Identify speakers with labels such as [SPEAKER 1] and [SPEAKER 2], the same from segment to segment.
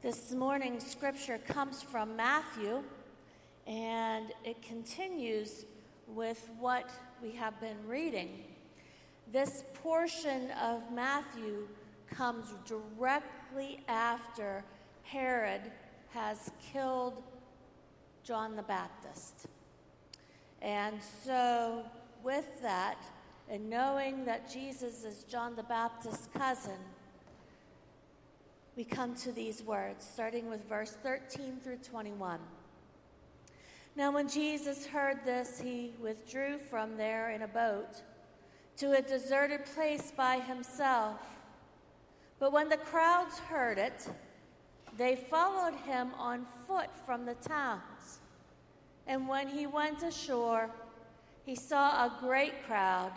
[SPEAKER 1] This morning's scripture comes from Matthew, and it continues with what we have been reading. This portion of Matthew comes directly after Herod has killed John the Baptist. And so, with that, and knowing that Jesus is John the Baptist's cousin, we come to these words, starting with verse 13 through 21. Now, when Jesus heard this, he withdrew from there in a boat to a deserted place by himself. But when the crowds heard it, they followed him on foot from the towns. And when he went ashore, he saw a great crowd,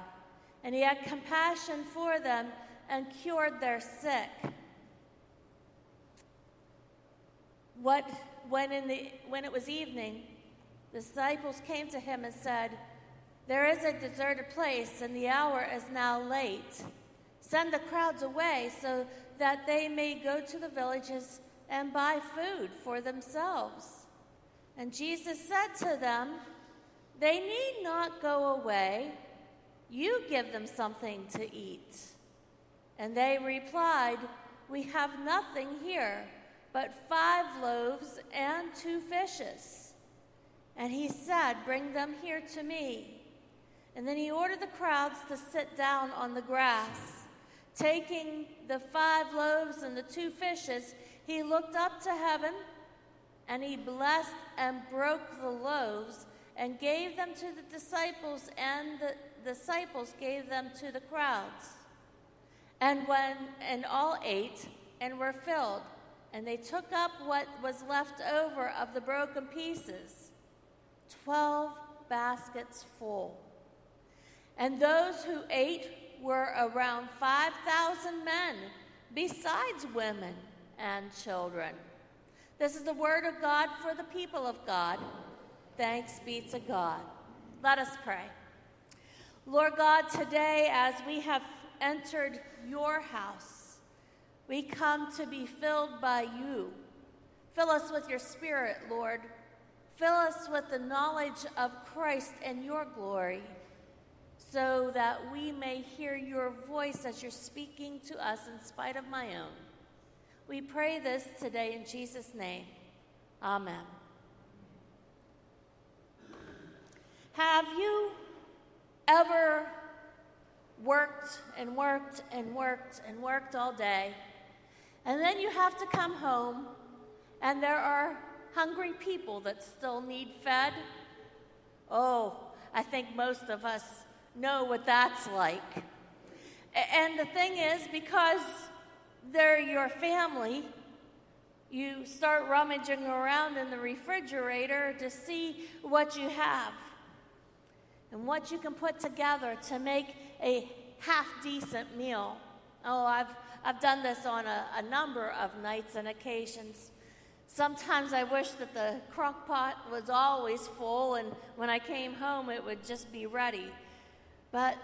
[SPEAKER 1] and he had compassion for them and cured their sick. What, when, in the, when it was evening, the disciples came to him and said, There is a deserted place, and the hour is now late. Send the crowds away so that they may go to the villages and buy food for themselves. And Jesus said to them, They need not go away. You give them something to eat. And they replied, We have nothing here but five loaves and two fishes. And he said, Bring them here to me. And then he ordered the crowds to sit down on the grass. Taking the five loaves and the two fishes, he looked up to heaven and he blessed and broke the loaves and gave them to the disciples, and the disciples gave them to the crowds. And when and all ate and were filled. And they took up what was left over of the broken pieces, 12 baskets full. And those who ate were around 5,000 men, besides women and children. This is the word of God for the people of God. Thanks be to God. Let us pray. Lord God, today as we have entered your house, we come to be filled by you. Fill us with your Spirit, Lord. Fill us with the knowledge of Christ and your glory, so that we may hear your voice as you're speaking to us in spite of my own. We pray this today in Jesus' name. Amen. Have you ever worked and worked and worked and worked all day? And then you have to come home, and there are hungry people that still need fed. Oh, I think most of us know what that's like. And the thing is, because they're your family, you start rummaging around in the refrigerator to see what you have and what you can put together to make a half decent meal. Oh, I've I've done this on a, a number of nights and occasions. Sometimes I wish that the crock pot was always full and when I came home it would just be ready. But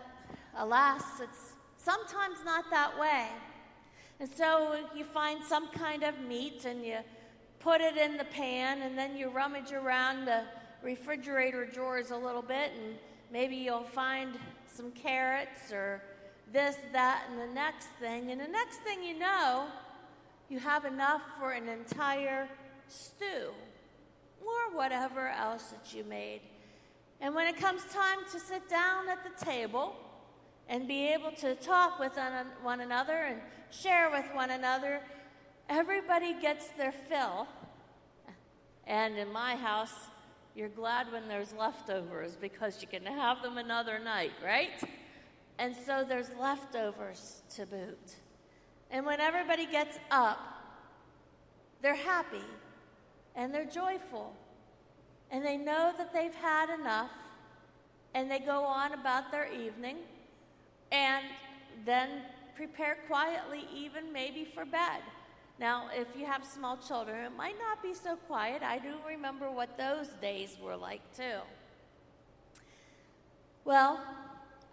[SPEAKER 1] alas, it's sometimes not that way. And so you find some kind of meat and you put it in the pan and then you rummage around the refrigerator drawers a little bit and maybe you'll find some carrots or this, that, and the next thing. And the next thing you know, you have enough for an entire stew or whatever else that you made. And when it comes time to sit down at the table and be able to talk with one another and share with one another, everybody gets their fill. And in my house, you're glad when there's leftovers because you can have them another night, right? And so there's leftovers to boot. And when everybody gets up, they're happy and they're joyful. And they know that they've had enough and they go on about their evening and then prepare quietly, even maybe for bed. Now, if you have small children, it might not be so quiet. I do remember what those days were like, too. Well,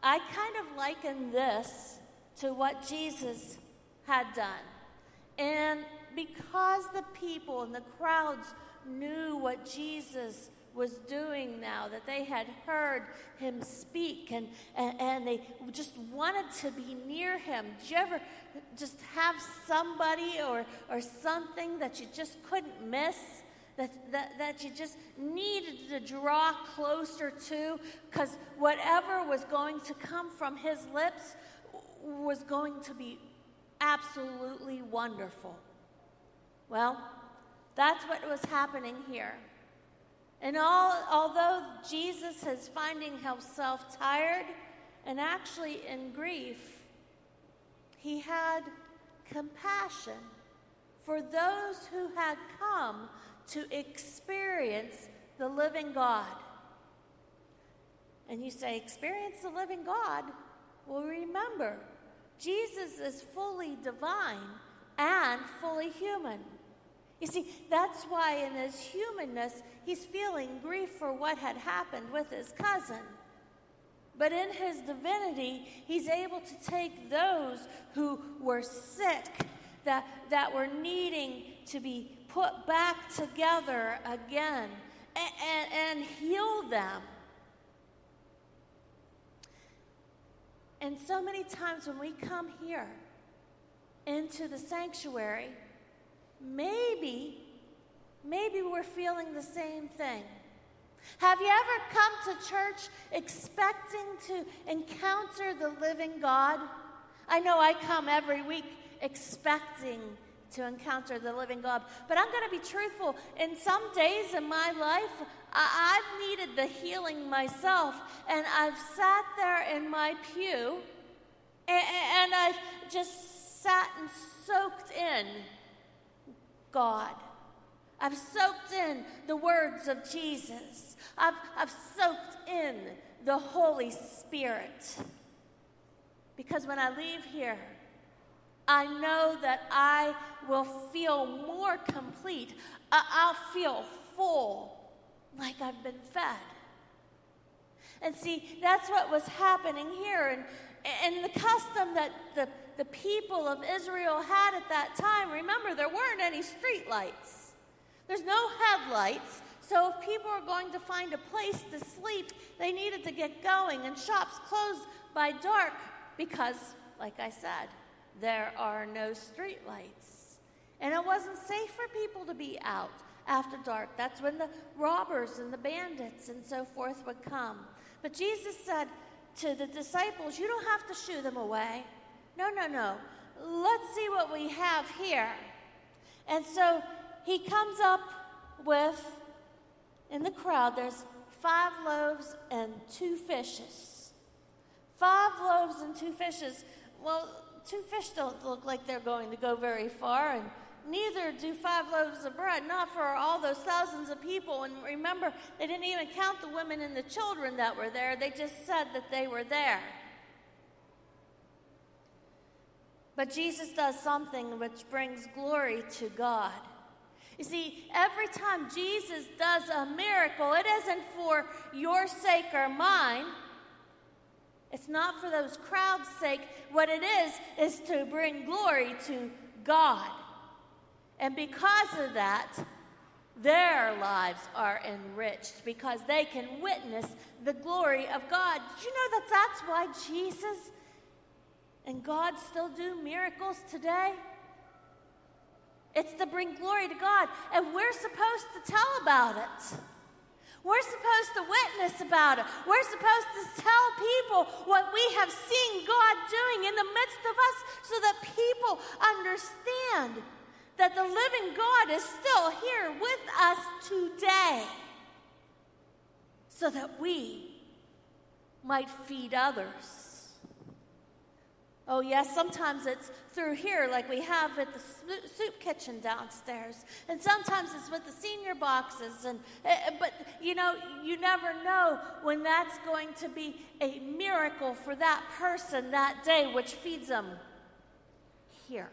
[SPEAKER 1] I kind of liken this to what Jesus had done. And because the people and the crowds knew what Jesus was doing now, that they had heard him speak and, and, and, they just wanted to be near him. Did you ever just have somebody or, or something that you just couldn't miss? That, that, that you just needed to draw closer to because whatever was going to come from his lips was going to be absolutely wonderful. Well, that's what was happening here. And all, although Jesus is finding himself tired and actually in grief, he had compassion for those who had come to experience the living God. And you say, Experience the living God? Well, remember, Jesus is fully divine and fully human. You see, that's why in his humanness, he's feeling grief for what had happened with his cousin. But in his divinity, he's able to take those who were sick, that, that were needing to be put back together again, and, and, and heal them. And so many times when we come here into the sanctuary, maybe, maybe we're feeling the same thing. Have you ever come to church expecting to encounter the living God? I know I come every week expecting to encounter the living God, but I'm going to be truthful. In some days in my life, I- have needed the healing myself, and I've sat there in my pew and, and I've just sat and soaked in God. I've soaked in the words of Jesus. I've, I've soaked in the Holy Spirit. Because when I leave here, I know that I will feel more complete. I'll feel full, like I've been fed. And see, that's what was happening here. And, and the custom that the the people of Israel had at that time, remember, there weren't any street lights. There's no headlights. So if people were going to find a place to sleep, they needed to get going, and shops closed by dark because, like I said, there are no streetlights. And it wasn't safe for people to be out after dark. That's when the robbers and the bandits and so forth would come. But Jesus said to the disciples, You don't have to shoo them away. No, no, no. Let's see what we have here. And so he comes up with, in the crowd, there's five loaves and two fishes. Five loaves and two fishes. Well, two fish don't look like they're going to go very far, and neither do five loaves of bread, not for all those thousands of people. And remember, they didn't even count the women and the children that were there, they just said that they were there. But Jesus does something which brings glory to God. You see, every time Jesus does a miracle, it isn't for your sake or mine. It's not for those crowds' sake. What it is, is to bring glory to God. And because of that, their lives are enriched because they can witness the glory of God. Did you know that that's why Jesus and God still do miracles today? It's to bring glory to God, and we're supposed to tell about it. We're supposed to witness about it. We're supposed to tell people what we have seen God doing in the midst of us so that people understand that the living God is still here with us today so that we might feed others. Oh, yes, sometimes it's through here, like we have at the soup kitchen downstairs. And sometimes it's with the senior boxes. And, uh, but, you know, you never know when that's going to be a miracle for that person that day, which feeds them here.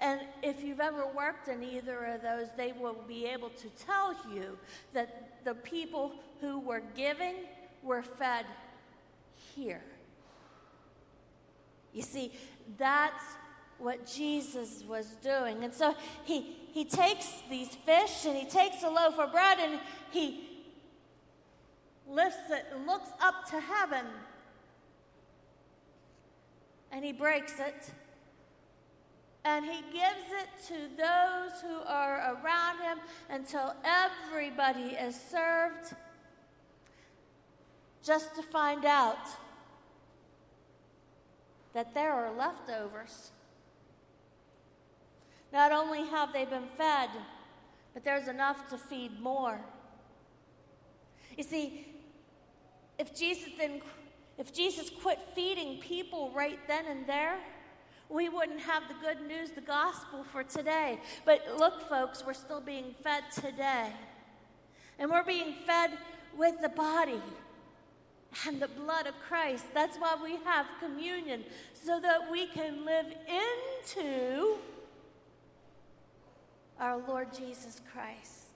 [SPEAKER 1] And if you've ever worked in either of those, they will be able to tell you that the people who were giving were fed here. You see, that's what Jesus was doing. And so he, he takes these fish and he takes a loaf of bread and he lifts it and looks up to heaven. And he breaks it. And he gives it to those who are around him until everybody is served, just to find out that there are leftovers. Not only have they been fed, but there's enough to feed more. You see, if Jesus didn't, if Jesus quit feeding people right then and there, we wouldn't have the good news, the gospel for today. But look, folks, we're still being fed today. And we're being fed with the body and the blood of Christ. That's why we have communion, so that we can live into our Lord Jesus Christ.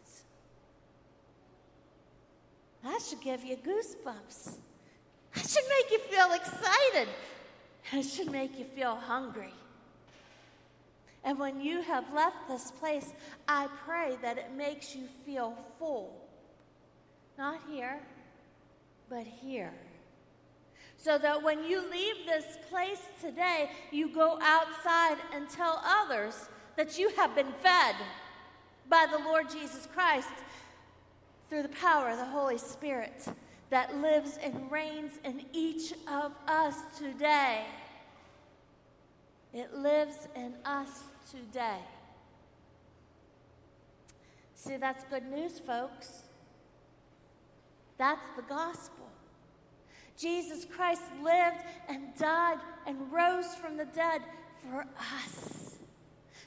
[SPEAKER 1] That should give you goosebumps. That should make you feel excited. It should make you feel hungry. And when you have left this place, I pray that it makes you feel full. Not here, but here. So that when you leave this place today, you go outside and tell others that you have been fed by the Lord Jesus Christ through the power of the Holy Spirit that lives and reigns in each of us today. It lives in us today. See, that's good news, folks. That's the gospel. Jesus Christ lived and died and rose from the dead for us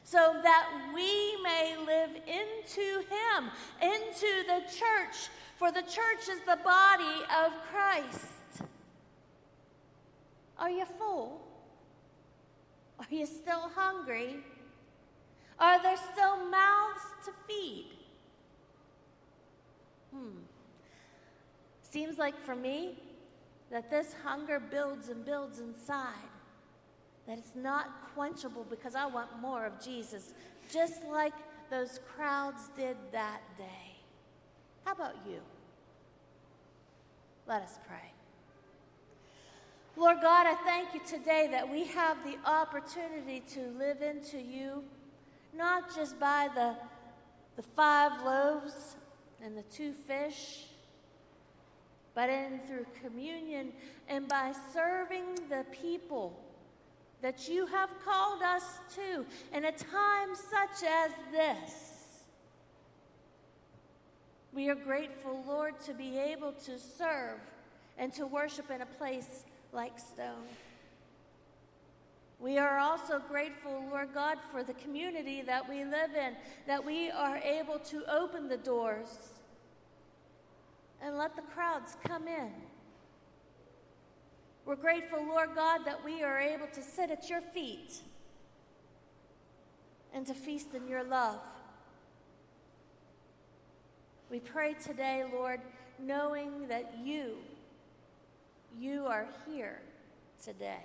[SPEAKER 1] so that we may live into Him, into the church, for the church is the body of Christ. Are you full? Are you still hungry? Are there still mouths to feed? Hmm. Seems like for me that this hunger builds and builds inside that it's not quenchable because I want more of Jesus, just like those crowds did that day. How about you? Let us pray. Lord God, I thank you today that we have the opportunity to live into you, not just by the, the five loaves and the two fish, but in through communion and by serving the people that you have called us to in a time such as this. We are grateful, Lord, to be able to serve and to worship in a place like Stone. We are also grateful, Lord God, for the community that we live in, that we are able to open the doors and let the crowds come in. We're grateful, Lord God, that we are able to sit at your feet and to feast in your love. We pray today, Lord, knowing that you, you are here today.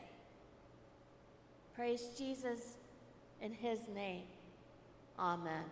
[SPEAKER 1] Praise Jesus in his name. Amen.